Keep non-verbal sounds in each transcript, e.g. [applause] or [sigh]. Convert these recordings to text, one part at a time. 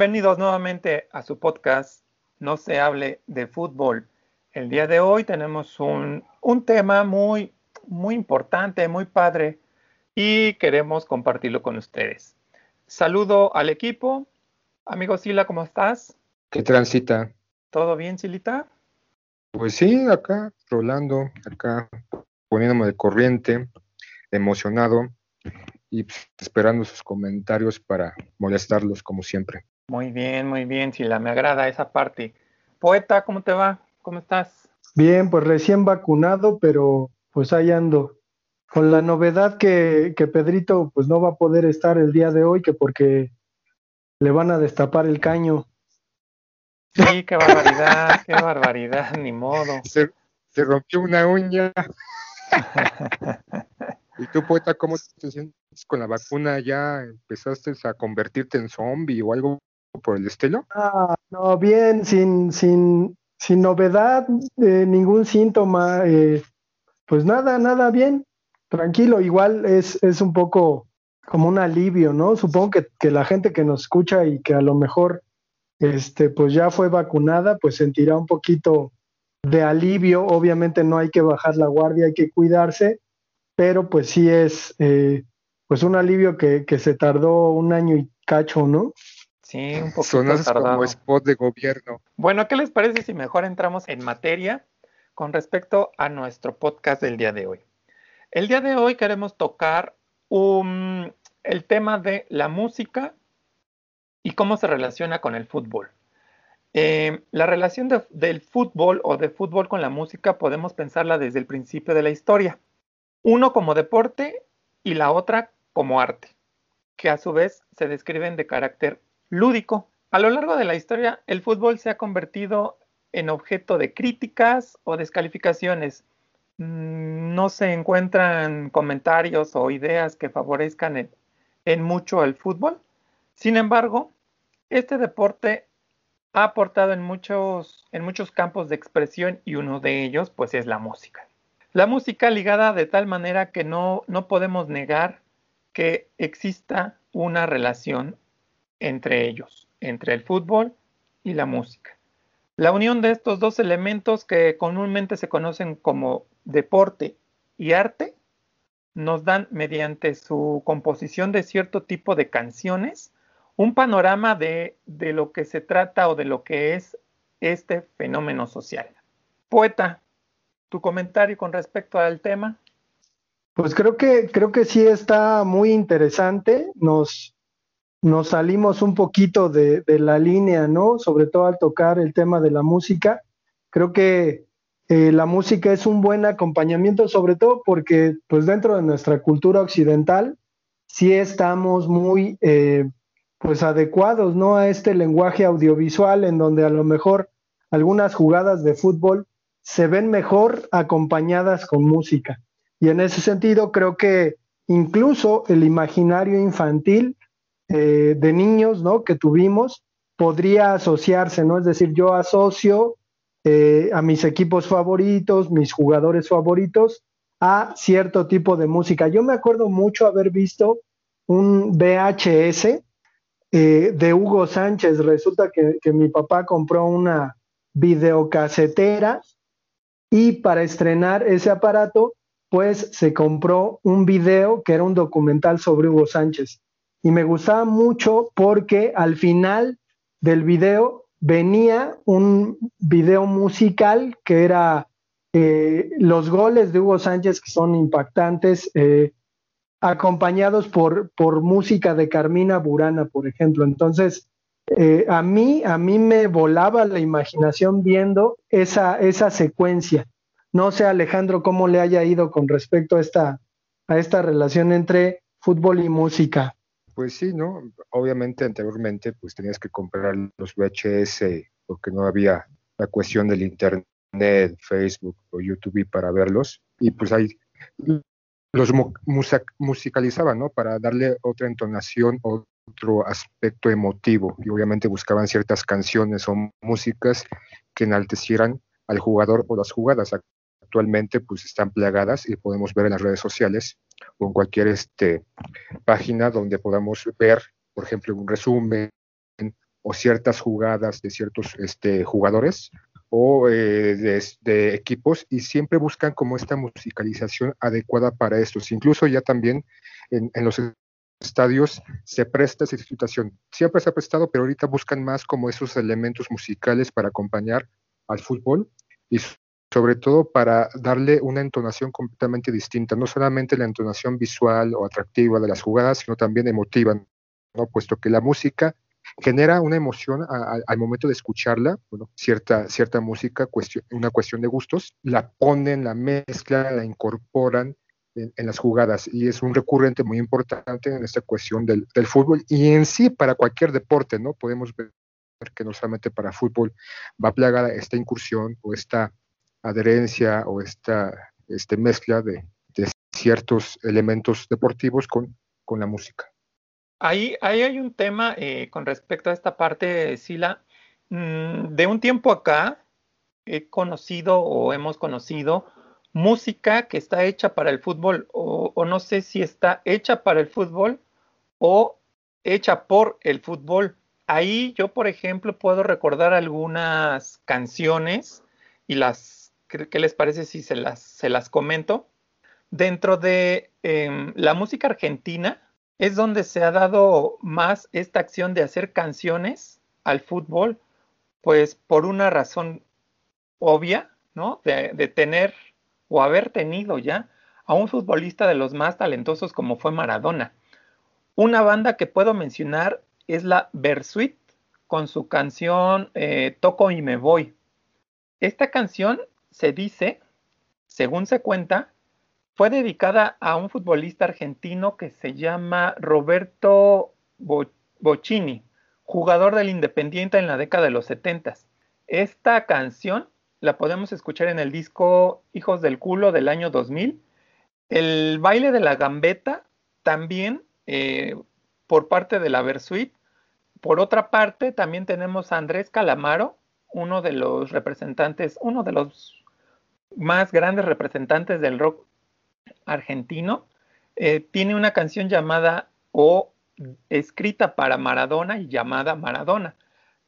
Bienvenidos nuevamente a su podcast No se hable de fútbol. El día de hoy tenemos un, un tema muy, muy importante, muy padre y queremos compartirlo con ustedes. Saludo al equipo. Amigo Sila, ¿cómo estás? ¿Qué transita? ¿Todo bien, Silita? Pues sí, acá, rolando, acá, poniéndome de corriente, emocionado y pues, esperando sus comentarios para molestarlos como siempre. Muy bien, muy bien, Sila, me agrada esa parte. Poeta, ¿cómo te va? ¿Cómo estás? Bien, pues recién vacunado, pero pues ahí ando. Con la novedad que, que Pedrito pues no va a poder estar el día de hoy, que porque le van a destapar el caño. Sí, qué barbaridad, qué barbaridad, [laughs] ni modo. Se, se rompió una uña. [laughs] ¿Y tú, poeta, cómo te sientes con la vacuna? ¿Ya empezaste a convertirte en zombie o algo por el estilo? Ah, no, bien, sin, sin, sin novedad, eh, ningún síntoma, eh, pues nada, nada bien, tranquilo, igual es, es un poco como un alivio, ¿no? Supongo que, que la gente que nos escucha y que a lo mejor este, pues ya fue vacunada, pues sentirá un poquito de alivio. Obviamente no hay que bajar la guardia, hay que cuidarse, pero pues sí es eh, pues un alivio que, que, se tardó un año y cacho, ¿no? Sí, un [laughs] poco Sonas como spot de gobierno. Bueno, ¿qué les parece si mejor entramos en materia con respecto a nuestro podcast del día de hoy? El día de hoy queremos tocar un, el tema de la música y cómo se relaciona con el fútbol. Eh, la relación de, del fútbol o de fútbol con la música podemos pensarla desde el principio de la historia. Uno como deporte y la otra como arte, que a su vez se describen de carácter lúdico. A lo largo de la historia, el fútbol se ha convertido en objeto de críticas o descalificaciones. Mm, no se encuentran comentarios o ideas que favorezcan en, mucho al fútbol. Sin embargo, este deporte ha aportado en muchos, en muchos campos de expresión y uno de ellos pues es la música. La música ligada de tal manera que no, no podemos negar que exista una relación entre ellos, entre el fútbol y la música. La unión de estos dos elementos que comúnmente se conocen como deporte y arte nos dan mediante su composición de cierto tipo de canciones un panorama de, de, lo que se trata o de lo que es este fenómeno social. Poeta, tu comentario con respecto al tema. Pues creo que, creo que sí está muy interesante. Nos, nos salimos un poquito de, de, la línea, ¿no? Sobre todo al tocar el tema de la música. Creo que eh, la música es un buen acompañamiento, sobre todo porque, pues dentro de nuestra cultura occidental, sí estamos muy, eh, pues adecuados, ¿no? A este lenguaje audiovisual en donde a lo mejor algunas jugadas de fútbol se ven mejor acompañadas con música. Y en ese sentido creo que incluso el imaginario infantil eh, de niños, ¿no? Que tuvimos podría asociarse, ¿no? Es decir, yo asocio eh, a mis equipos favoritos, mis jugadores favoritos, a cierto tipo de música. Yo me acuerdo mucho haber visto un VHS eh, de Hugo Sánchez. Resulta que, que, mi papá compró una videocasetera y para estrenar ese aparato, pues se compró un video que era un documental sobre Hugo Sánchez. Y me gustaba mucho porque al final del video venía un video musical que era eh, los goles de Hugo Sánchez, que son impactantes, eh, acompañados por, por música de Carmina Burana, por ejemplo. Entonces, eh, a mí, a mí me volaba la imaginación viendo esa, esa secuencia. No sé, Alejandro, cómo le haya ido con respecto a esta, a esta relación entre fútbol y música. Pues sí, ¿no? Obviamente anteriormente pues tenías que comprar los VHS porque no había la cuestión del internet, Facebook o YouTube para verlos y pues ahí los musicalizaban, ¿no? Para darle otra entonación, otro aspecto emotivo. Y obviamente buscaban ciertas canciones o músicas que enaltecieran al jugador o las jugadas. Actualmente, pues están plagadas y podemos ver en las redes sociales o en cualquier este, página donde podamos ver, por ejemplo, un resumen o ciertas jugadas de ciertos este, jugadores o eh, de, equipos y siempre buscan como esta musicalización adecuada para estos. Incluso ya también en, en los estadios se presta esa situación. Siempre se ha prestado, pero ahorita buscan más como esos elementos musicales para acompañar al fútbol y sobre todo para darle una entonación completamente distinta, no solamente la entonación visual o atractiva de las jugadas, sino también emotiva, ¿no? puesto que la música genera una emoción al momento de escucharla, bueno, cierta, cierta música, una cuestión de gustos, la ponen, la mezclan, la incorporan en, las jugadas y es un recurrente muy importante en esta cuestión del, del, fútbol y en sí para cualquier deporte, ¿no? Podemos ver que no solamente para fútbol va plagada esta incursión o esta adherencia o esta este mezcla de, de ciertos elementos deportivos con, con la música. Ahí, ahí, hay un tema eh, con respecto a esta parte, Sila. Mm, de un tiempo acá he conocido o hemos conocido música que está hecha para el fútbol o, o, no sé si está hecha para el fútbol o hecha por el fútbol. Ahí yo, por ejemplo, puedo recordar algunas canciones y las ¿Qué, les parece si se las, se las comento? Dentro de em, la música argentina es donde se ha dado más esta acción de hacer canciones al fútbol, pues por una razón obvia, ¿no? De, tener o haber tenido ya a un futbolista de los más talentosos como fue Maradona. Una banda que puedo mencionar es la Versuit con su canción eh, Toco y me voy. Esta canción se dice, según se cuenta, fue dedicada a un futbolista argentino que se llama Roberto Bocini, jugador del Independiente en la década de los 70. Esta canción la podemos escuchar en el disco Hijos del Culo del año 2000. El baile de la gambeta también eh, por parte de la Versuit. Por otra parte, también tenemos a Andrés Calamaro, uno de los representantes, uno de los más grandes representantes del rock argentino, eh, tiene una canción llamada o escrita para Maradona y llamada Maradona,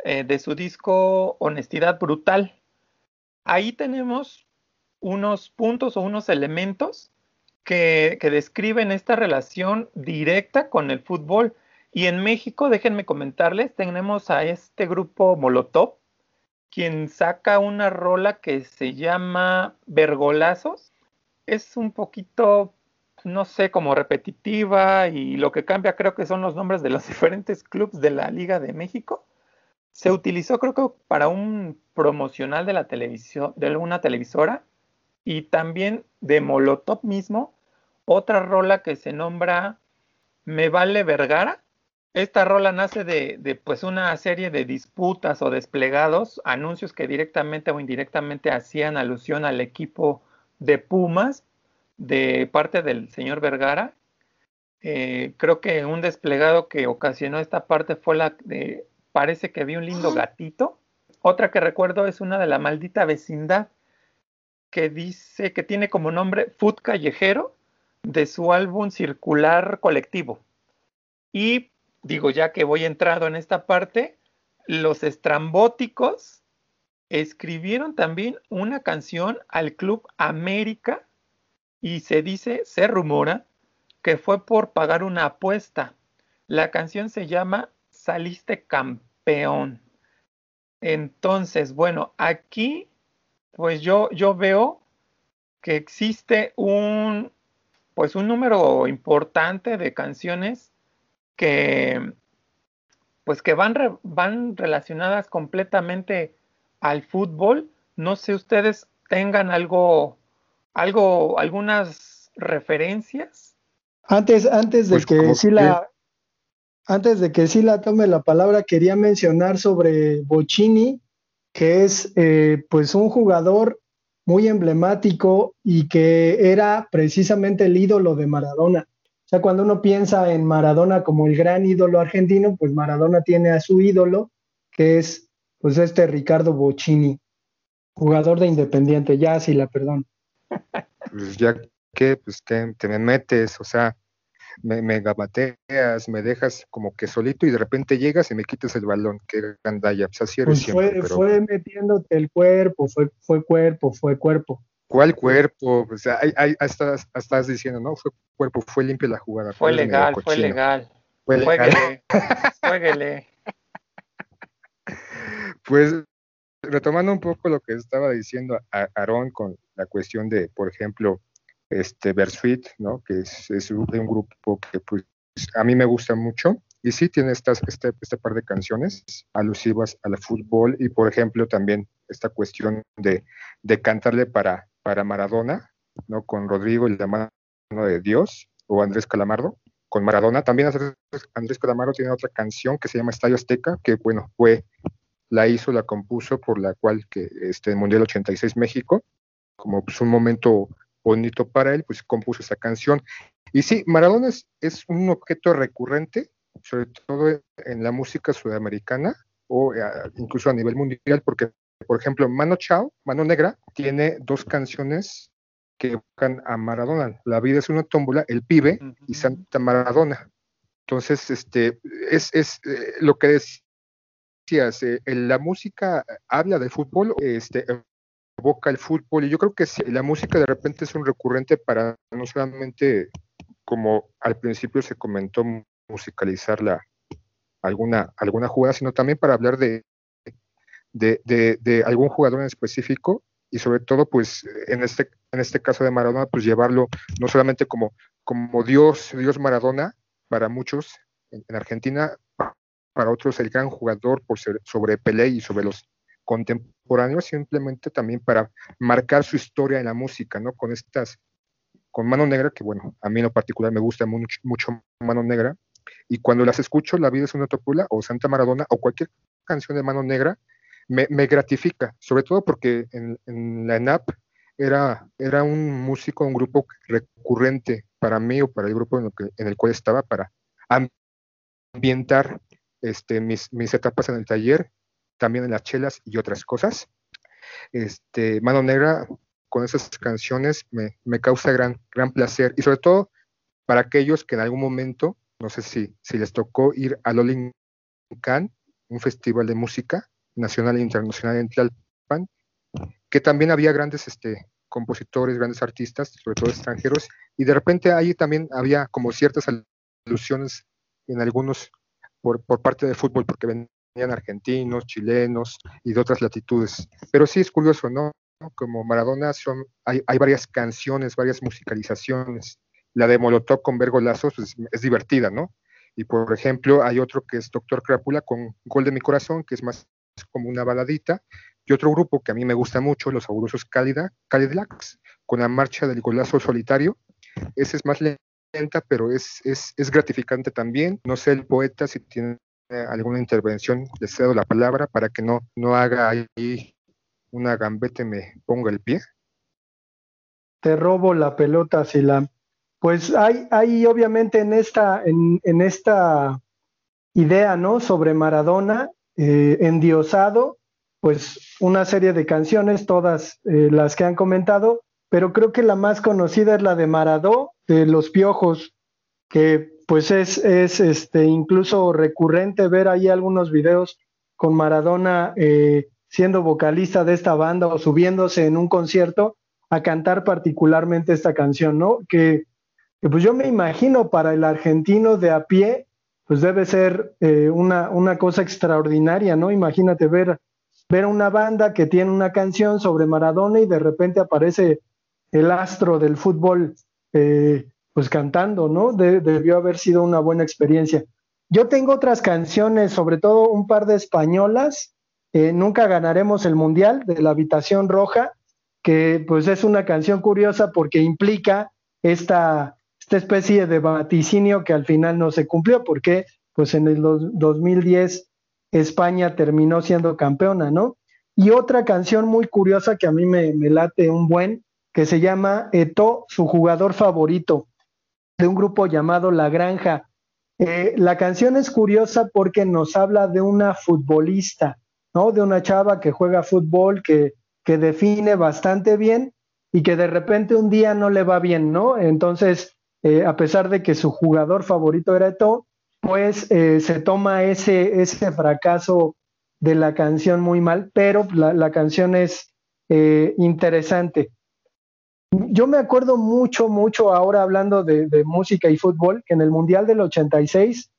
eh, de su disco Honestidad Brutal. Ahí tenemos unos puntos o unos elementos que, que describen esta relación directa con el fútbol. Y en México, déjenme comentarles, tenemos a este grupo Molotov, quien saca una rola que se llama Vergolazos. Es un poquito, no sé, como repetitiva y lo que cambia creo que son los nombres de los [laughs] diferentes clubes de la Liga de México. Se utilizó creo que para un promocional de la televisión, de alguna televisora y también de Molotov mismo, otra rola que se nombra Me Vale Vergara esta rola nace de, pues una serie de disputas o desplegados, anuncios que directamente o indirectamente hacían alusión al equipo de Pumas de parte del señor Vergara. Eh, creo que un desplegado que ocasionó esta parte fue la de parece que vi un lindo gatito. Otra que recuerdo es una de la maldita vecindad que dice que tiene como nombre Food Callejero de su álbum Circular Colectivo. Y digo, ya que voy entrado en esta parte, los estrambóticos escribieron también una canción al Club América y se dice, se rumora, que fue por pagar una apuesta. La canción se llama Saliste campeón. Entonces, bueno, aquí pues yo, yo veo que existe un pues un número importante de canciones que pues que van, van relacionadas completamente al fútbol. No sé ustedes tengan algo, algo, algunas referencias. Antes, antes de pues que Sila, antes de que Sila tome la palabra, quería mencionar sobre Bocini, que es eh, pues un jugador muy emblemático y que era precisamente el ídolo de Maradona sea, cuando uno piensa en Maradona como el gran ídolo argentino, pues Maradona tiene a su ídolo, que es pues este Ricardo Bocini, jugador de Independiente, ya sí la perdón. Pues ya que pues te, me metes, o sea, me, me gabateas, me dejas como que solito y de repente llegas y me quitas el balón, que gandalla, pues así eres pues fue, fue metiéndote el cuerpo, fue, fue cuerpo, fue cuerpo. ¿Cuál cuerpo? O sea, ahí, hasta, estás diciendo, ¿no? Fue cuerpo, fue limpia la jugada. Fue legal, fue legal. Fue legal. Jueguele. pues retomando un poco lo que estaba diciendo Aarón con la cuestión de, por ejemplo, este Bersuit, ¿no? Que es, un, grupo que pues, a mí me gusta mucho. Y sí tiene estas, este, este par de canciones alusivas al fútbol y, por ejemplo, también esta cuestión de, de cantarle para, para Maradona, ¿no? Con Rodrigo y la mano de Dios, o Andrés Calamardo. Con Maradona también Andrés Calamardo tiene otra canción que se llama Estadio Azteca, que bueno, fue, la hizo, la compuso, por la cual que este Mundial 86 México, como pues un momento bonito para él, pues compuso esa canción. Y sí, Maradona es, un objeto recurrente, sobre todo en la música sudamericana o eh, incluso a nivel mundial, porque, por ejemplo, Mano Chao, Mano Negra, tiene dos canciones que buscan a Maradona. La vida es una tómbola, El Pibe y Santa Maradona. Entonces, este, es, es eh, lo que decías, eh, la música habla de fútbol, este, evoca el fútbol y yo creo que la música de repente es un recurrente para no solamente como al principio se comentó musicalizar la, alguna, alguna jugada, sino también para hablar de, de, algún jugador en específico y sobre todo pues en este, en este caso de Maradona pues llevarlo no solamente como, como Dios, Dios Maradona para muchos en, Argentina, para otros el gran jugador por ser sobre Pelé y sobre los contemporáneos simplemente también para marcar su historia en la música, ¿no? Con estas, con Mano Negra, que bueno, a mí en lo particular me gusta mucho, mucho Mano Negra, y cuando las escucho, La vida es una topula, o Santa Maradona, o cualquier canción de Mano Negra, me, gratifica, sobre todo porque en, la ENAP era, era un músico, un grupo recurrente para mí o para el grupo en, que, en el cual estaba, para ambientar este, mis, etapas en el taller también en las chelas y otras cosas. Este, Mano Negra, con esas canciones me, causa gran, gran placer y sobre todo para aquellos que en algún momento, no sé si, si les tocó ir a Lolling Can, un festival de música nacional e internacional en Tlalpan, que también había grandes este, compositores, grandes artistas, sobre todo extranjeros, y de repente ahí también había como ciertas alusiones en algunos por, por parte del fútbol, porque ven, argentinos, chilenos y de otras latitudes. Pero sí es curioso, ¿no? Como Maradona son, hay, hay varias canciones, varias musicalizaciones. La de Molotov con Vergolazos pues, es divertida, ¿no? Y por ejemplo, hay otro que es Doctor Crápula con Gol de mi corazón, que es más como una baladita. Y otro grupo que a mí me gusta mucho, los Cálida, Cadillacs, con la marcha del golazo solitario. Ese es más lenta, pero es, es, es gratificante también. No sé el poeta si tiene alguna intervención, le cedo la palabra para que no, no haga ahí una gambete, me ponga el pie. Te robo la pelota, Silam. Pues hay, hay obviamente en esta, en, en esta idea, ¿no? Sobre Maradona, eh, endiosado, pues una serie de canciones, todas eh, las que han comentado, pero creo que la más conocida es la de Maradó, de Los Piojos, que pues es, es este, incluso recurrente ver ahí algunos videos con Maradona eh, siendo vocalista de esta banda o subiéndose en un concierto a cantar particularmente esta canción, ¿no? Que, pues yo me imagino para el argentino de a pie, pues debe ser eh, una, una cosa extraordinaria, ¿no? Imagínate ver, ver una banda que tiene una canción sobre Maradona y de repente aparece el astro del fútbol eh, pues cantando, ¿no? debió haber sido una buena experiencia. Yo tengo otras canciones, sobre todo un par de españolas. Eh, Nunca ganaremos el Mundial de la Habitación Roja, que pues es una canción curiosa porque implica esta, esta especie de vaticinio que al final no se cumplió, porque pues en el 2010 España terminó siendo campeona, ¿no? Y otra canción muy curiosa que a mí me, me late un buen, que se llama Eto, su jugador favorito de un grupo llamado La Granja. Eh, la canción es curiosa porque nos habla de una futbolista, ¿no? De una chava que juega fútbol, que, que define bastante bien y que de repente un día no le va bien, ¿no? Entonces, eh, a pesar de que su jugador favorito era Eto, pues eh, se toma ese, ese fracaso de la canción muy mal, pero la, canción es eh, interesante. Yo me acuerdo mucho, mucho ahora hablando de, de, música y fútbol, que en el Mundial del 86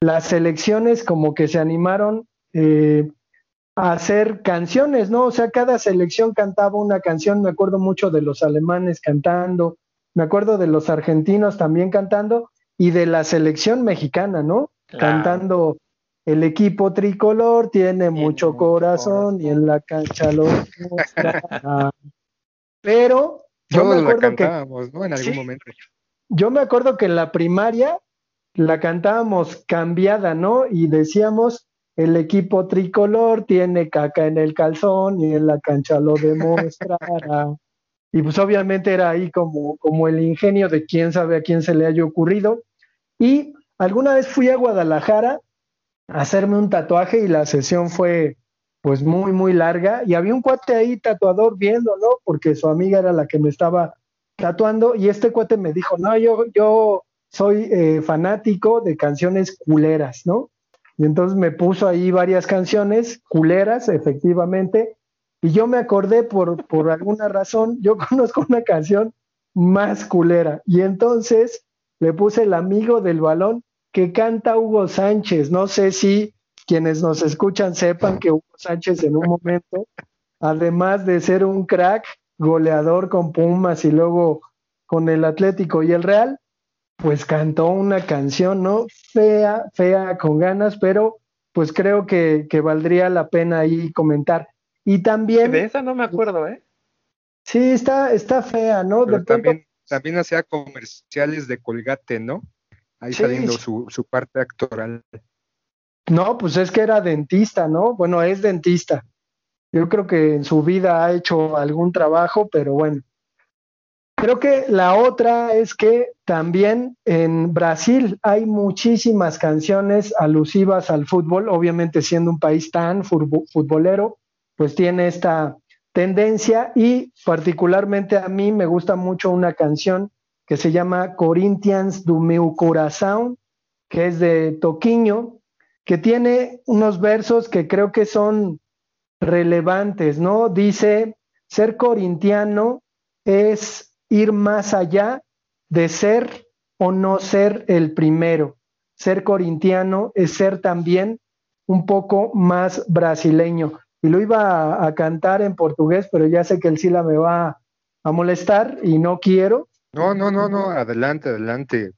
las selecciones como que se animaron a hacer canciones, ¿no? O sea, cada selección cantaba una canción, me acuerdo mucho de los alemanes cantando, me acuerdo de los argentinos también cantando y de la selección mexicana, ¿no? Cantando el equipo tricolor tiene, mucho, corazón, y en la cancha lo [laughs] Pero yo me acuerdo que ¿no? En algún momento. Yo me acuerdo que en la primaria la cantábamos cambiada, ¿no? Y decíamos el equipo tricolor tiene caca en el calzón y en la cancha lo demostrará. [laughs] y pues obviamente era ahí como, como el ingenio de quién sabe a quién se le haya ocurrido. Y alguna vez fui a Guadalajara a hacerme un tatuaje y la sesión fue pues muy, muy larga y había un cuate ahí tatuador viéndolo porque su amiga era la que me estaba tatuando y este cuate me dijo, no, yo, yo soy eh, fanático de canciones culeras, ¿no? Y entonces me puso ahí varias canciones, culeras, efectivamente, y yo me acordé por, por alguna razón, yo [laughs] conozco una canción más culera. Y entonces le puse el amigo del balón que canta Hugo Sánchez. No sé si quienes nos escuchan sepan que Hugo Sánchez en un momento, además de ser un crack, goleador con Pumas y luego con el Atlético y el Real, pues cantó una canción, ¿no? Fea, fea, con ganas, pero pues creo que, valdría la pena ahí comentar. Y también... De esa no me acuerdo, ¿eh? Sí, está, está fea, ¿no? también, también hacía comerciales de Colgate, ¿no? Ahí saliendo su, su parte actoral. No, pues es que era dentista, ¿no? Bueno, es dentista. Yo creo que en su vida ha hecho algún trabajo, pero bueno. Creo que la otra es que también en Brasil hay muchísimas canciones alusivas al fútbol, obviamente siendo un país tan futbolero, pues tiene esta tendencia y particularmente a mí me gusta mucho una canción que se llama Corinthians do meu coração, que es de Toquiño, que tiene unos versos que creo que son relevantes, ¿no? Dice, ser corintiano es ir más allá de ser o no ser el primero. Ser corintiano es ser también un poco más brasileño. Y lo iba a, cantar en portugués, pero ya sé que el Sila me va a molestar y no quiero. No, no, no, no, adelante, adelante.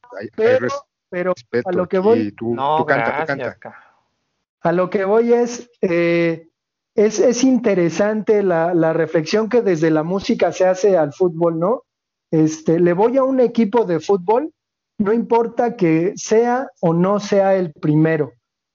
pero, a lo que voy. Tú, tú canta, canta. A lo que voy es, eh, es, es, interesante la, la reflexión que desde la música se hace al fútbol, ¿no? Este, le voy a un equipo de fútbol, no importa que sea o no sea el primero.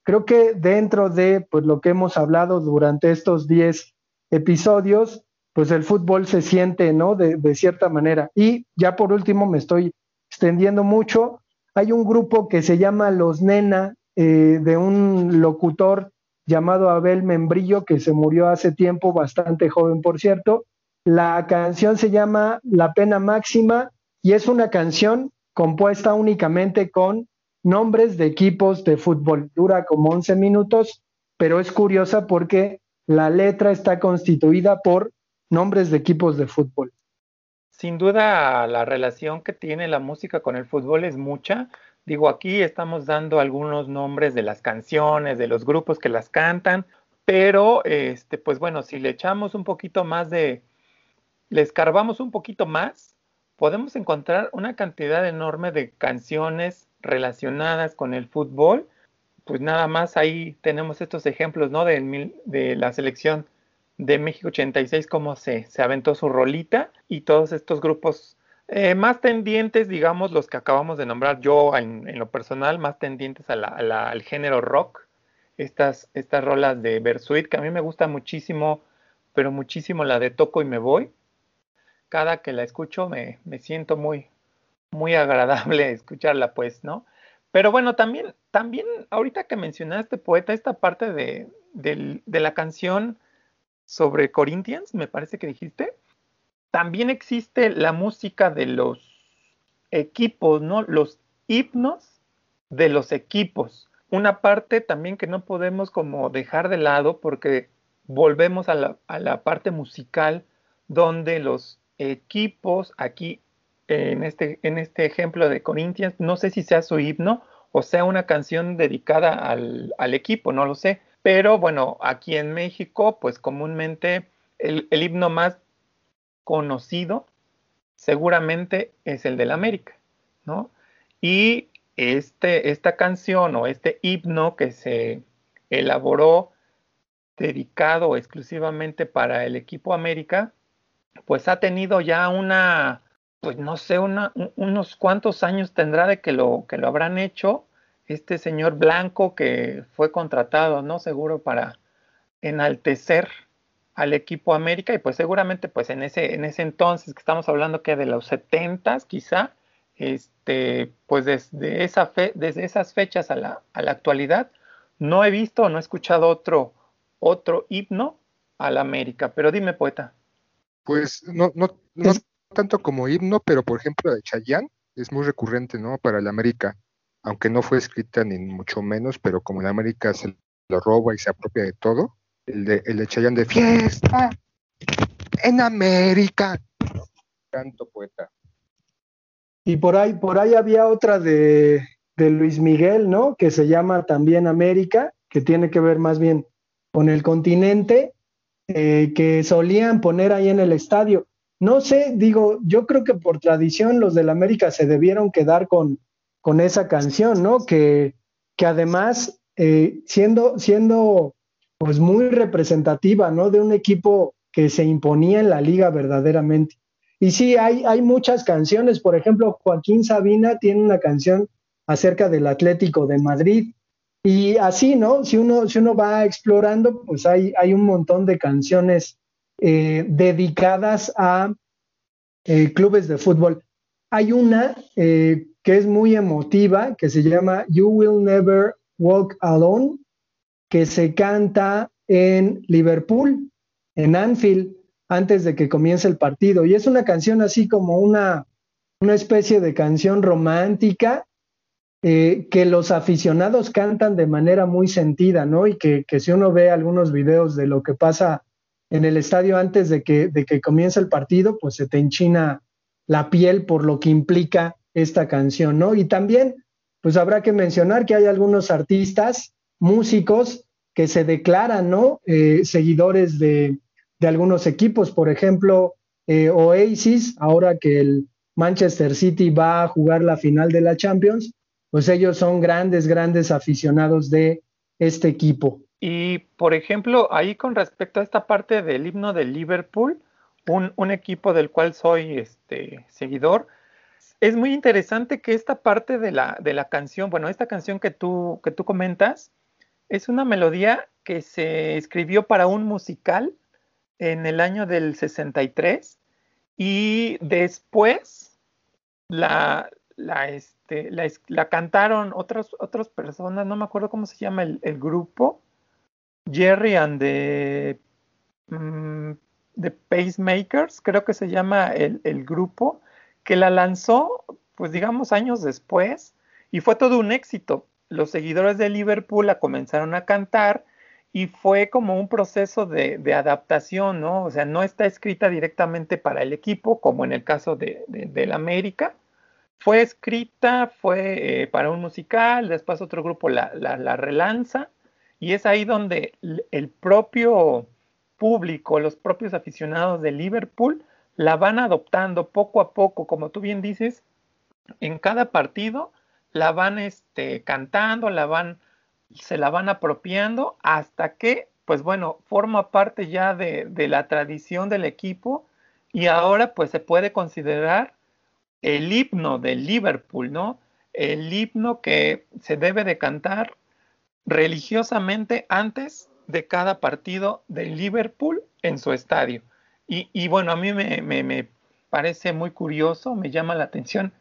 Creo que dentro de pues, lo que hemos hablado durante estos 10 episodios, pues el fútbol se siente, ¿no? De, cierta manera. Y ya por último, me estoy extendiendo mucho. Hay un grupo que se llama Los Nena, eh, de un locutor llamado Abel Membrillo, que se murió hace tiempo, bastante joven, por cierto, la canción se llama La pena máxima y es una canción compuesta únicamente con nombres de equipos de fútbol. Dura como 11 minutos, pero es curiosa porque la letra está constituida por nombres de equipos de fútbol. Sin duda la relación que tiene la música con el fútbol es mucha. Digo, aquí estamos dando algunos nombres de las canciones, de los grupos que las cantan, pero este, pues bueno, si le echamos un poquito más de, le escarbamos un poquito más, podemos encontrar una cantidad enorme de canciones relacionadas con el fútbol. Pues nada más ahí tenemos estos ejemplos, ¿no? De, la selección de México 86, cómo se, se aventó su rolita y todos estos grupos eh, más tendientes, digamos, los que acabamos de nombrar yo en, lo personal, más tendientes al género rock. Estas, estas rolas de Bersuit, que a mí me gusta muchísimo, pero muchísimo la de Toco y Me Voy cada que la escucho me, siento muy, muy agradable [laughs] escucharla, pues, ¿no? Pero bueno, también, también ahorita que mencionaste, poeta, esta parte de, de, la canción sobre Corinthians, me parece que dijiste, también existe la música de los equipos, ¿no? Los himnos de los equipos. Una parte también que no podemos como dejar de lado porque volvemos a la, a la parte musical donde los equipos, aquí en este, en este ejemplo de Corinthians, no sé si sea su himno o sea una canción dedicada al, al equipo, no lo sé. Pero bueno, aquí en México, pues comúnmente el, el himno más conocido seguramente es el del América, ¿no? Y este, esta canción o este himno que se elaboró dedicado exclusivamente para el equipo América, pues ha tenido ya una, pues no sé, una, unos cuantos años tendrá de que lo, que lo habrán hecho este señor blanco que fue contratado, ¿no? Seguro para enaltecer al equipo América y pues seguramente pues en ese, en ese entonces que estamos hablando que de los 70 quizá, este, pues desde, esa fe, desde esas fechas a la, a la actualidad no he visto o no he escuchado otro, otro himno a la América, pero dime poeta. Pues no, no, no tanto como himno, pero por ejemplo de Chayanne es muy recurrente, ¿no? Para la América, aunque no fue escrita ni mucho menos, pero como la América se lo roba y se apropia de todo, el de, el de Chayanne de fiesta en América. Canto poeta. Y por ahí, por ahí había otra de, de Luis Miguel, ¿no? Que se llama también América, que tiene que ver más bien con el continente, eh, que solían poner ahí en el estadio. No sé, digo, yo creo que por tradición los del América se debieron quedar con, con esa canción, ¿no? Que, que además, eh, siendo, siendo pues muy representativa, ¿no? De un equipo que se imponía en la liga verdaderamente. Y sí, hay, hay muchas canciones, por ejemplo, Joaquín Sabina tiene una canción acerca del Atlético de Madrid. Y así, ¿no? Si uno, si uno va explorando, pues hay, hay un montón de canciones eh, dedicadas a eh, clubes de fútbol. Hay una eh, que es muy emotiva, que se llama You Will Never Walk Alone, que se canta en Liverpool, en Anfield, antes de que comience el partido. Y es una canción así como una, una especie de canción romántica que los aficionados cantan de manera muy sentida, ¿no? Y que, que si uno ve algunos videos de lo que pasa en el estadio antes de que, de que comience el partido, pues se te enchina la piel por lo que implica esta canción, ¿no? Y también, pues habrá que mencionar que hay algunos artistas, músicos, que se declaran, ¿no? Eh, seguidores de, de, algunos equipos, por ejemplo, eh, Oasis, ahora que el Manchester City va a jugar la final de la Champions, pues ellos son grandes, grandes aficionados de este equipo. Y, por ejemplo, ahí con respecto a esta parte del himno de Liverpool, un, un, equipo del cual soy este, seguidor, es muy interesante que esta parte de la, de la canción, bueno, esta canción que tú, que tú comentas, es una melodía que se escribió para un musical en el año del 63 y después la, la, este, la, la cantaron otras, otras personas, no me acuerdo cómo se llama el, el grupo, Jerry and the, mm, the Pacemakers, creo que se llama el, grupo, que la lanzó, pues digamos, años después, y fue todo un éxito. Los seguidores de Liverpool la comenzaron a cantar y fue como un proceso de, adaptación, ¿no? O sea, no está escrita directamente para el equipo, como en el caso de, América. Fue escrita, fue eh, para un musical, después otro grupo la relanza y es ahí donde el propio público, los propios aficionados de Liverpool la van adoptando poco a poco, como tú bien dices, en cada partido la van este, cantando, la van, se la van apropiando hasta que, pues bueno, forma parte ya de, de la tradición del equipo y ahora pues se puede considerar el himno de Liverpool, ¿no? El himno que se debe de cantar religiosamente antes de cada partido de Liverpool en su estadio. Y, y bueno, a mí me, me, me, parece muy curioso, me llama la atención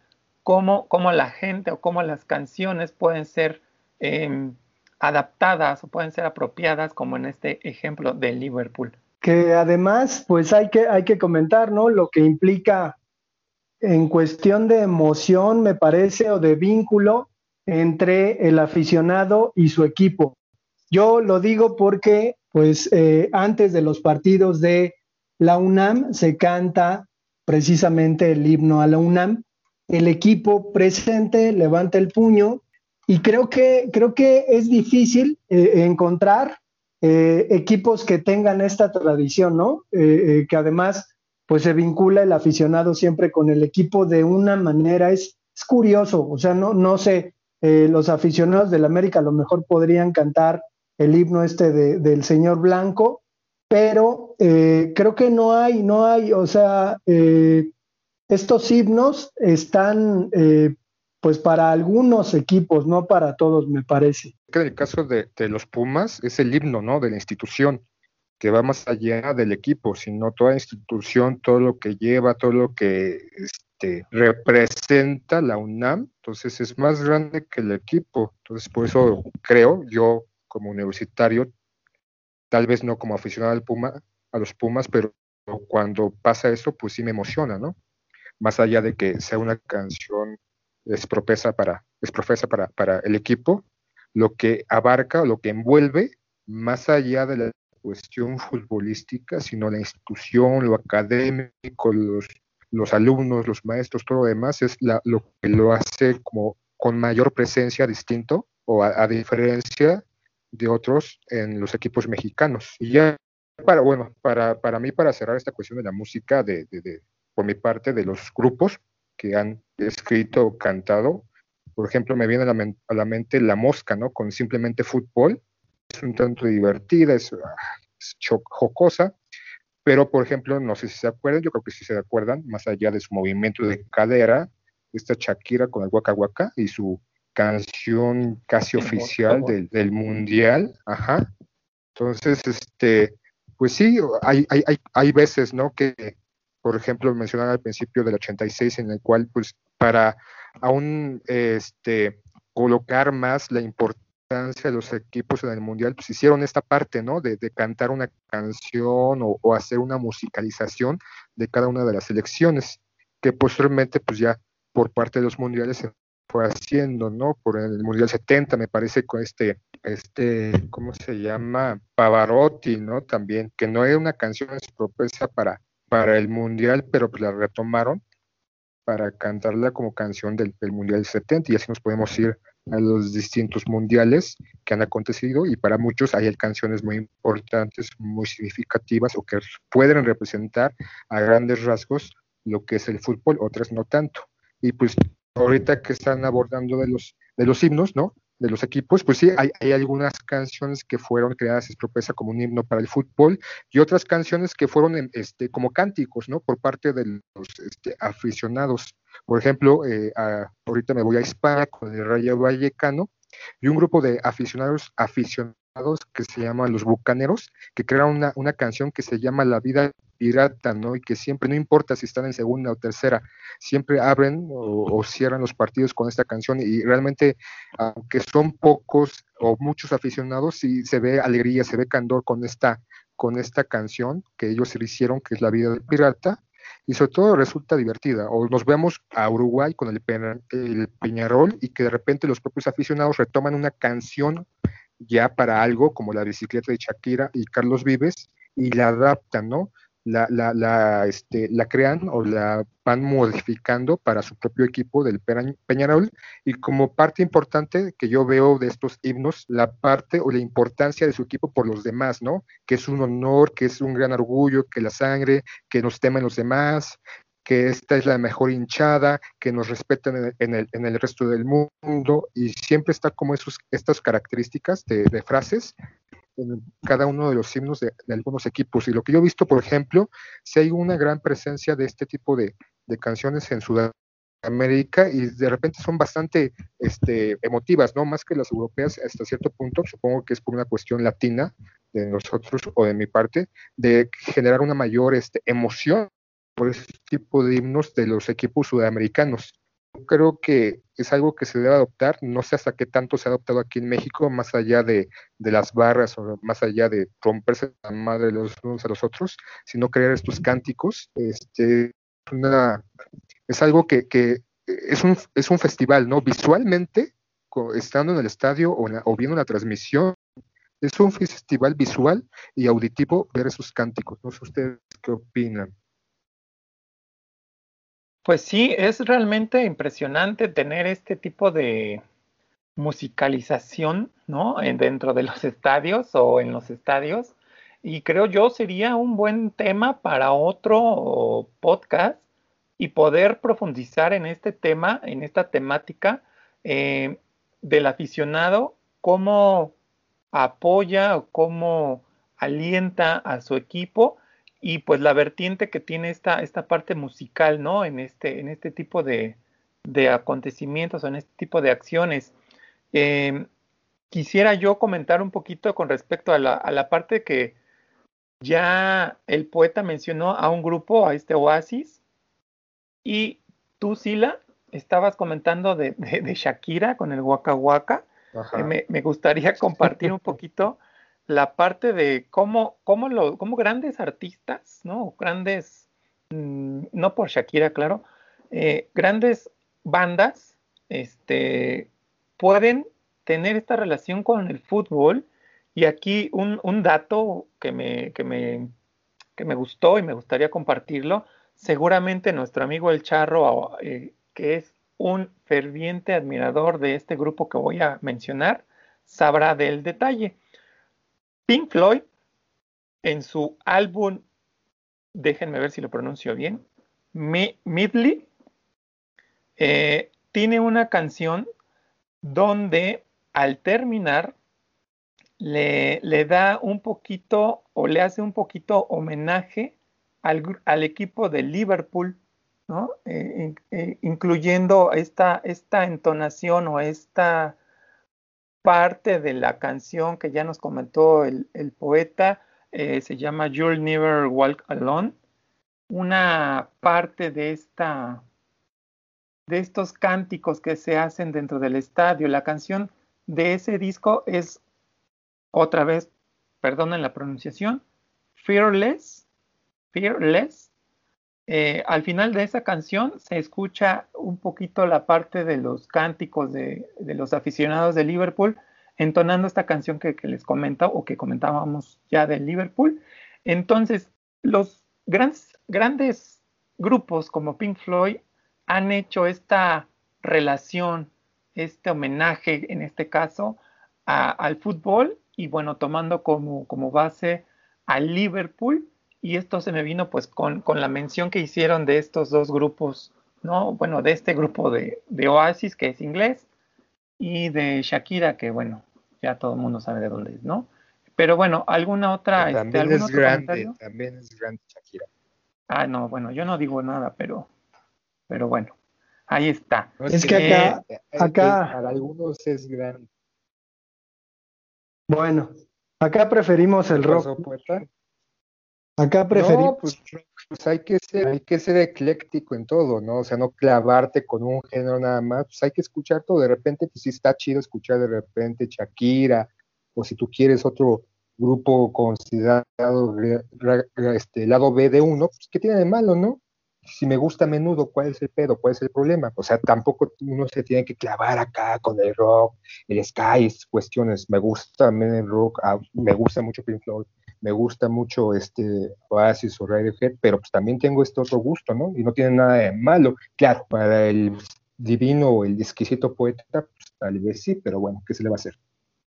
cómo, cómo la gente o cómo las canciones pueden ser eh, adaptadas o pueden ser apropiadas, como en este ejemplo de Liverpool. Que además, pues hay que, hay que comentar, ¿no? Lo que implica en cuestión de emoción, me parece, o de vínculo entre el aficionado y su equipo. Yo lo digo porque, pues, eh, antes de los partidos de la UNAM se canta precisamente el himno a la UNAM. El equipo presente levanta el puño y creo que, creo que es difícil eh, encontrar eh, equipos que tengan esta tradición, ¿no? que además pues se vincula el aficionado siempre con el equipo de una manera, es, es curioso, o sea, no, no sé, eh, los aficionados del América a lo mejor podrían cantar el himno este del señor Blanco, pero eh, creo que no hay, no hay, o sea, eh, estos himnos están pues para algunos equipos, no para todos, me parece. En el caso de, de, los Pumas es el himno, ¿no? De la institución que va más allá del equipo, sino toda institución, todo lo que lleva, todo lo que este, representa la UNAM, entonces es más grande que el equipo. Entonces, por eso creo, yo como universitario, tal vez no como aficionado al Puma, a los Pumas, pero cuando pasa eso, pues sí me emociona, ¿no? Más allá de que sea una canción es profesa para, es profesa para, para el equipo, lo que abarca, lo que envuelve, más allá de la cuestión futbolística, sino la institución, lo académico, los, los alumnos, los maestros, todo lo demás, es lo que lo hace como con mayor presencia distinto o a, diferencia de otros en los equipos mexicanos. Y ya para, bueno, para, para mí, para cerrar esta cuestión de la música, de, de, por mi parte, de los grupos que han escrito o cantado, por ejemplo, me viene a la, a la mente La Mosca, ¿no? Con simplemente fútbol, es un tanto divertida, es, jocosa, pero por ejemplo, no sé si se acuerdan, yo creo que sí se acuerdan, más allá de su movimiento de cadera, esta Shakira con el Waka y su canción casi oficial del, del, mundial, ajá. Entonces, este, pues sí, hay, hay, hay, hay veces, ¿no? Que, por ejemplo, mencionaba al principio del 86, en el cual, pues, para aún, este, colocar más la importancia de los equipos en el mundial, pues hicieron esta parte, ¿no? De, cantar una canción o, hacer una musicalización de cada una de las selecciones, que posteriormente, pues ya por parte de los mundiales se fue haciendo, ¿no? Por el mundial 70, me parece, con este, este, ¿cómo se llama? Pavarotti, ¿no? También, que no era una canción propuesta para, para el mundial, pero pues la retomaron para cantarla como canción del, del mundial 70 y así nos podemos ir a los distintos mundiales que han acontecido y para muchos hay canciones muy importantes, muy significativas o que pueden representar a grandes rasgos lo que es el fútbol, otras no tanto. Y pues ahorita que están abordando de los, de los himnos, ¿no? De los equipos, pues sí, hay, algunas canciones que fueron creadas es como un himno para el fútbol y otras canciones que fueron este, como cánticos, ¿no? Por parte de los este, aficionados. Por ejemplo, eh, ahorita me voy a España con el Rayo Vallecano y un grupo de aficionados aficionados que se llaman Los Bucaneros, que crearon una, una canción que se llama La vida pirata, ¿no? Y que siempre, no importa si están en segunda o tercera, siempre abren o, cierran los partidos con esta canción y realmente, aunque son pocos o muchos aficionados, sí se ve alegría, se ve candor con esta, con esta canción que ellos hicieron, que es La vida del pirata, y sobre todo resulta divertida. O nos vemos a Uruguay con el, el Peñarol y que de repente los propios aficionados retoman una canción ya para algo como la bicicleta de Shakira y Carlos Vives y la adaptan, ¿no? La, la, la, este, la crean o la van modificando para su propio equipo del Peñarol y como parte importante que yo veo de estos himnos, la parte o la importancia de su equipo por los demás, ¿no? Que es un honor, que es un gran orgullo, que la sangre, que nos temen los demás, que esta es la mejor hinchada, que nos respetan en el, en el, resto del mundo, y siempre está como esos, estas características de, frases en cada uno de los himnos de, algunos equipos. Y lo que yo he visto, por ejemplo, si hay una gran presencia de este tipo de, canciones en Sudamérica y de repente son bastante este, emotivas, ¿no? Más que las europeas hasta cierto punto, supongo que es por una cuestión latina de nosotros o de mi parte, de generar una mayor este, emoción por ese tipo de himnos de los equipos sudamericanos. Creo que es algo que se debe adoptar, no sé hasta qué tanto se ha adoptado aquí en México, más allá de, las barras o más allá de romperse la madre los unos a los otros, sino crear estos cánticos. Este, una es algo que, es, un, es un festival, ¿no? Visualmente, estando en el estadio o, o viendo la transmisión, es un festival visual y auditivo ver esos cánticos. No sé ustedes qué opinan. Pues sí, es realmente impresionante tener este tipo de musicalización, ¿no? En, dentro de los [laughs] estadios o en los estadios. Y creo yo sería un buen tema para otro podcast y poder profundizar en este tema, en esta temática eh, del aficionado, cómo apoya o cómo alienta a su equipo y pues la vertiente que tiene esta, esta parte musical, ¿no? En este, en este tipo de, de acontecimientos o en este tipo de acciones. Em, quisiera yo comentar un poquito con respecto a la, a la parte que ya el poeta mencionó a un grupo, a este Oasis, y tú, Sila, estabas comentando de, de, Shakira con el Waka Waka. Eh, me, gustaría compartir un [laughs] poquito la parte de cómo, cómo, lo, grandes artistas, ¿no? Grandes, mm, no por Shakira, claro, eh, grandes bandas este, pueden tener esta relación con el fútbol. Y aquí un, dato que me, que, me, que me gustó y me gustaría compartirlo, seguramente nuestro amigo El Charro, eh, que es un ferviente admirador de este grupo que voy a mencionar sabrá del detalle. Pink Floyd, en su álbum, déjenme ver si lo pronuncio bien, Midley, eh, tiene una canción donde al terminar le, da un poquito o le hace un poquito homenaje al, equipo de Liverpool eh, eh, incluyendo esta, esta entonación o esta parte de la canción que ya nos comentó el, poeta, eh, se llama You'll Never Walk Alone, una parte de esta de estos cánticos que se hacen dentro del estadio. La canción de ese disco es otra vez, perdonen la pronunciación, Fearless, Fearless, eh, al final de esa canción se escucha un poquito la parte de los cánticos de, los aficionados de Liverpool entonando esta canción que, les comenta o que comentábamos ya de Liverpool. Entonces, los grandes, grandes grupos como Pink Floyd han hecho esta relación, este homenaje en este caso al fútbol y bueno, tomando como, como base a Liverpool y esto se me vino pues con, la mención que hicieron de estos dos grupos, ¿no? Bueno, de este grupo de, Oasis, que es inglés, y de Shakira, que bueno, ya todo el mundo sabe de dónde es, ¿no? Pero bueno, ¿alguna otra? Este, también es grande, también es grande Shakira. Ah, no, bueno, yo no digo nada, pero, pero bueno, ahí está. es que acá, acá... Para algunos es grande. Bueno, acá preferimos el rock. Acá preferimos. Pues, pues, hay que ser, hay que ser ecléctico en todo, ¿no? O sea, no clavarte con un género nada más, pues hay que escuchar todo. De repente, pues sí está chido escuchar de repente Shakira, o si tú quieres otro grupo considerado este lado B de uno, pues ¿qué tiene de malo, no? Si me gusta a menudo, ¿cuál es el pedo? ¿Cuál es el problema? O sea, tampoco uno se tiene que clavar acá con el rock, el sky, cuestiones. Me gusta también el rock, me gusta mucho Pink Floyd, me gusta mucho este Oasis o Radiohead, pero pues también tengo este otro gusto, ¿no? Y no tiene nada de malo. Claro, para el divino o el exquisito poeta, pues tal vez sí, pero bueno, ¿qué se le va a hacer?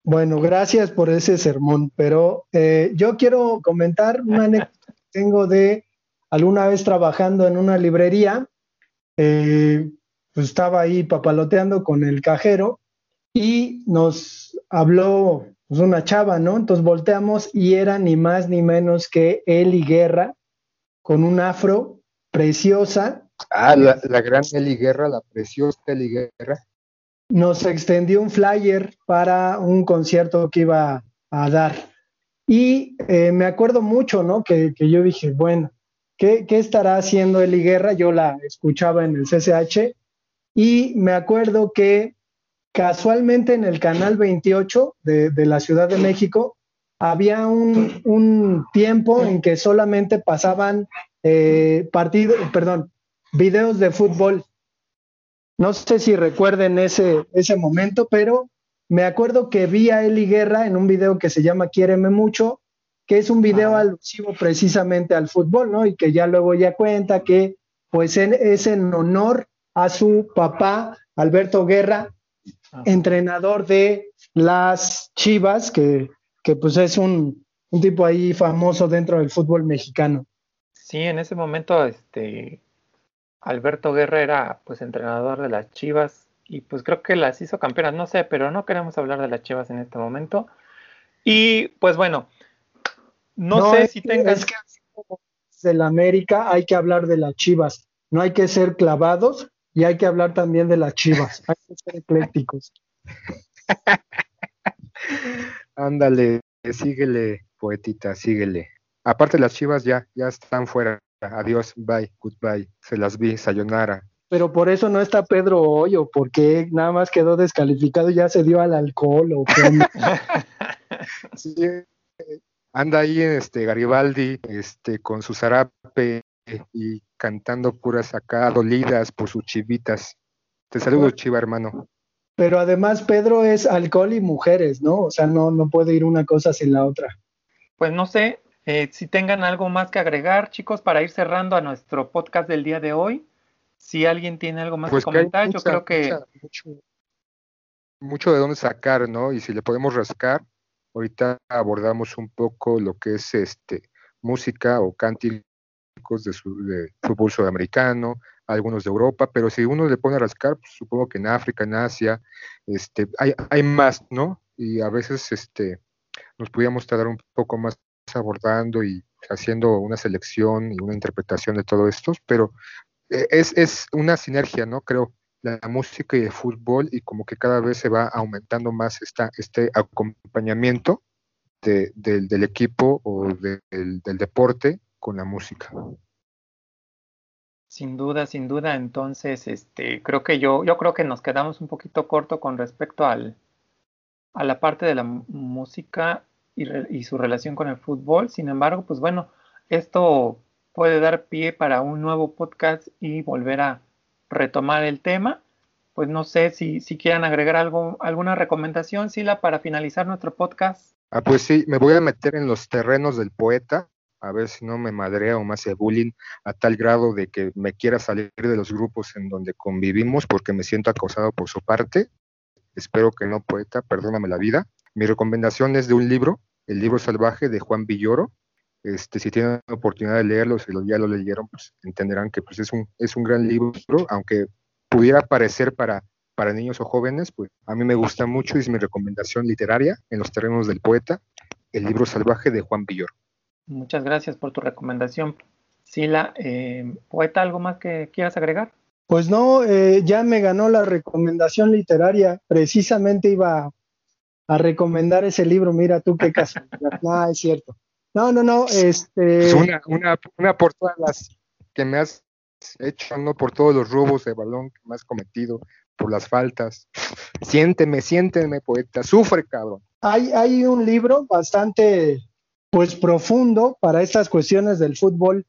Bueno, gracias por ese sermón, pero eh, yo quiero comentar una anécdota que tengo de alguna vez trabajando en una librería, eh, pues estaba ahí papaloteando con el cajero y nos habló pues una chava, ¿no? Entonces volteamos y era ni más ni menos que Eli Guerra, con un afro preciosa. Ah, la, gran Eli Guerra, la preciosa Eli Guerra. Nos extendió un flyer para un concierto que iba a dar. Y eh, me acuerdo mucho, ¿no? Que, yo dije, bueno, ¿qué, ¿qué, estará haciendo Eli Guerra? Yo la escuchaba en el CCH y me acuerdo que casualmente en el canal 28 de, la Ciudad de México había un, tiempo en que solamente pasaban eh, partidos, perdón, videos de fútbol. No sé si recuerden ese, ese momento, pero me acuerdo que vi a Eli Guerra en un video que se llama Quiéreme mucho, que es un video alusivo precisamente al fútbol, ¿no? Y que ya luego ya cuenta que pues es en honor a su papá, Alberto Guerra, entrenador de las Chivas, que, que pues es un, un, tipo ahí famoso dentro del fútbol mexicano. Sí, en ese momento este Alberto Guerra era pues entrenador de las Chivas y pues creo que las hizo campeonas, no sé, pero no queremos hablar de las Chivas en este momento. Y pues bueno, no, sé si tengas... Es que de la América hay que hablar de las Chivas, no hay que ser clavados y hay que hablar también de las Chivas, hay que ser eclécticos. [laughs] Ándale, síguele, poetita, síguele. Aparte las Chivas ya, ya están fuera. Adiós, bye, goodbye. Se las vi, sayonara. Pero por eso no está Pedro Hoyo, porque nada más quedó descalificado y ya se dio al alcohol o [laughs] sí, anda ahí este Garibaldi, este, con su zarape y cantando puras acá dolidas por sus chivitas. Te saludo, chiva hermano. Pero además Pedro es alcohol y mujeres, ¿no? O sea, no, no puede ir una cosa sin la otra. Pues no sé, eh, si tengan algo más que agregar, chicos, para ir cerrando a nuestro podcast del día de hoy. Si alguien tiene algo más pues que comentar, yo creo que... Mucho, de dónde sacar, ¿no? Y si le podemos rascar, ahorita abordamos un poco lo que es este música o cánticos de, de fútbol sudamericano, algunos de Europa, pero si uno le pone a rascar, pues, supongo que en África, en Asia, este, hay, hay más, ¿no? Y a veces este, nos pudiéramos tardar un poco más abordando y haciendo una selección y una interpretación de todo esto, pero eh, es, es una sinergia, ¿no? Creo, la música y el fútbol y como que cada vez se va aumentando más esta, este acompañamiento del equipo o del, del deporte con la música. Sin duda, sin duda. Entonces, este, creo que yo, yo creo que nos quedamos un poquito corto con respecto al, a la parte de la música y, su relación con el fútbol. Sin embargo, pues bueno, esto puede dar pie para un nuevo podcast y volver a retomar el tema. Pues no sé si, si quieran agregar algo, alguna recomendación, Sila, para finalizar nuestro podcast. Ah, pues sí, me voy a meter en los terrenos del poeta, a ver si no me madrea o me hace bullying a tal grado de que me quiera salir de los grupos en donde convivimos porque me siento acosado por su parte. Espero que no, poeta, perdóname la vida. Mi recomendación es de un libro el libro salvaje de Juan Villoro. Este, si tienen la oportunidad de leerlo, si ya lo leyeron, pues entenderán que pues, es, un, es un gran libro, aunque pudiera parecer para, para niños o jóvenes, pues a mí me gusta mucho y es mi recomendación literaria en los terrenos del poeta, el libro salvaje de Juan Villoro. Muchas gracias por tu recomendación. Sila, eh, poeta, ¿algo más que quieras agregar? Pues no, eh, ya me ganó la recomendación literaria. Precisamente iba a recomendar ese libro. Mira tú qué caso. no, [laughs] es cierto. No, no, no. Este... Una, una, una por todas las que me has hecho, no por todos los robos de balón que me has cometido, por las faltas. Siénteme, siénteme, poeta. Sufre, cabrón. Hay, hay un libro bastante pues profundo para estas cuestiones del fútbol.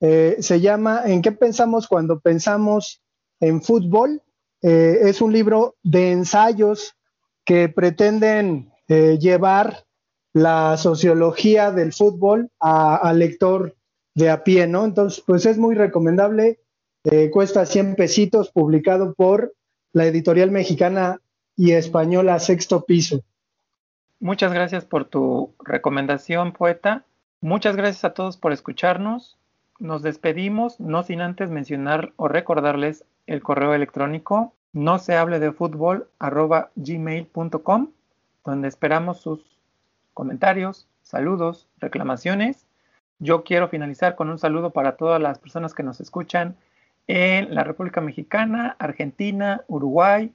Eh, se llama ¿En qué pensamos cuando pensamos en fútbol? Eh, es un libro de ensayos que pretenden eh, llevar la sociología del fútbol al lector de a pie, ¿no? Entonces, pues es muy recomendable, eh, cuesta 100 pesitos, publicado por la editorial mexicana y española Sexto Piso. Muchas gracias por tu recomendación, poeta. Muchas gracias a todos por escucharnos. Nos despedimos, no sin antes mencionar o recordarles el correo electrónico no se hable de fútbol arroba gmail.com, donde esperamos sus comentarios, saludos, reclamaciones. Yo quiero finalizar con un saludo para todas las personas que nos escuchan en la República Mexicana, Argentina, Uruguay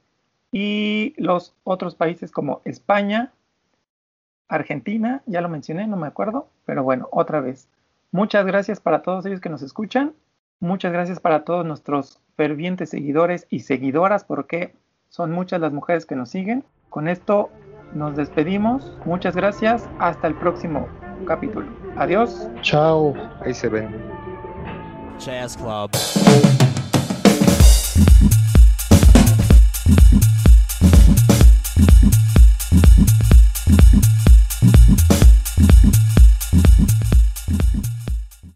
y los otros países como España, Argentina, ya lo mencioné, no me acuerdo, pero bueno, otra vez. Muchas gracias para todos ellos que nos escuchan. Muchas gracias para todos nuestros fervientes seguidores y seguidoras porque son muchas las mujeres que nos siguen. Con esto nos despedimos. Muchas gracias. Hasta el próximo capítulo. Adiós. Chao. Ahí se ven. Jazz Club.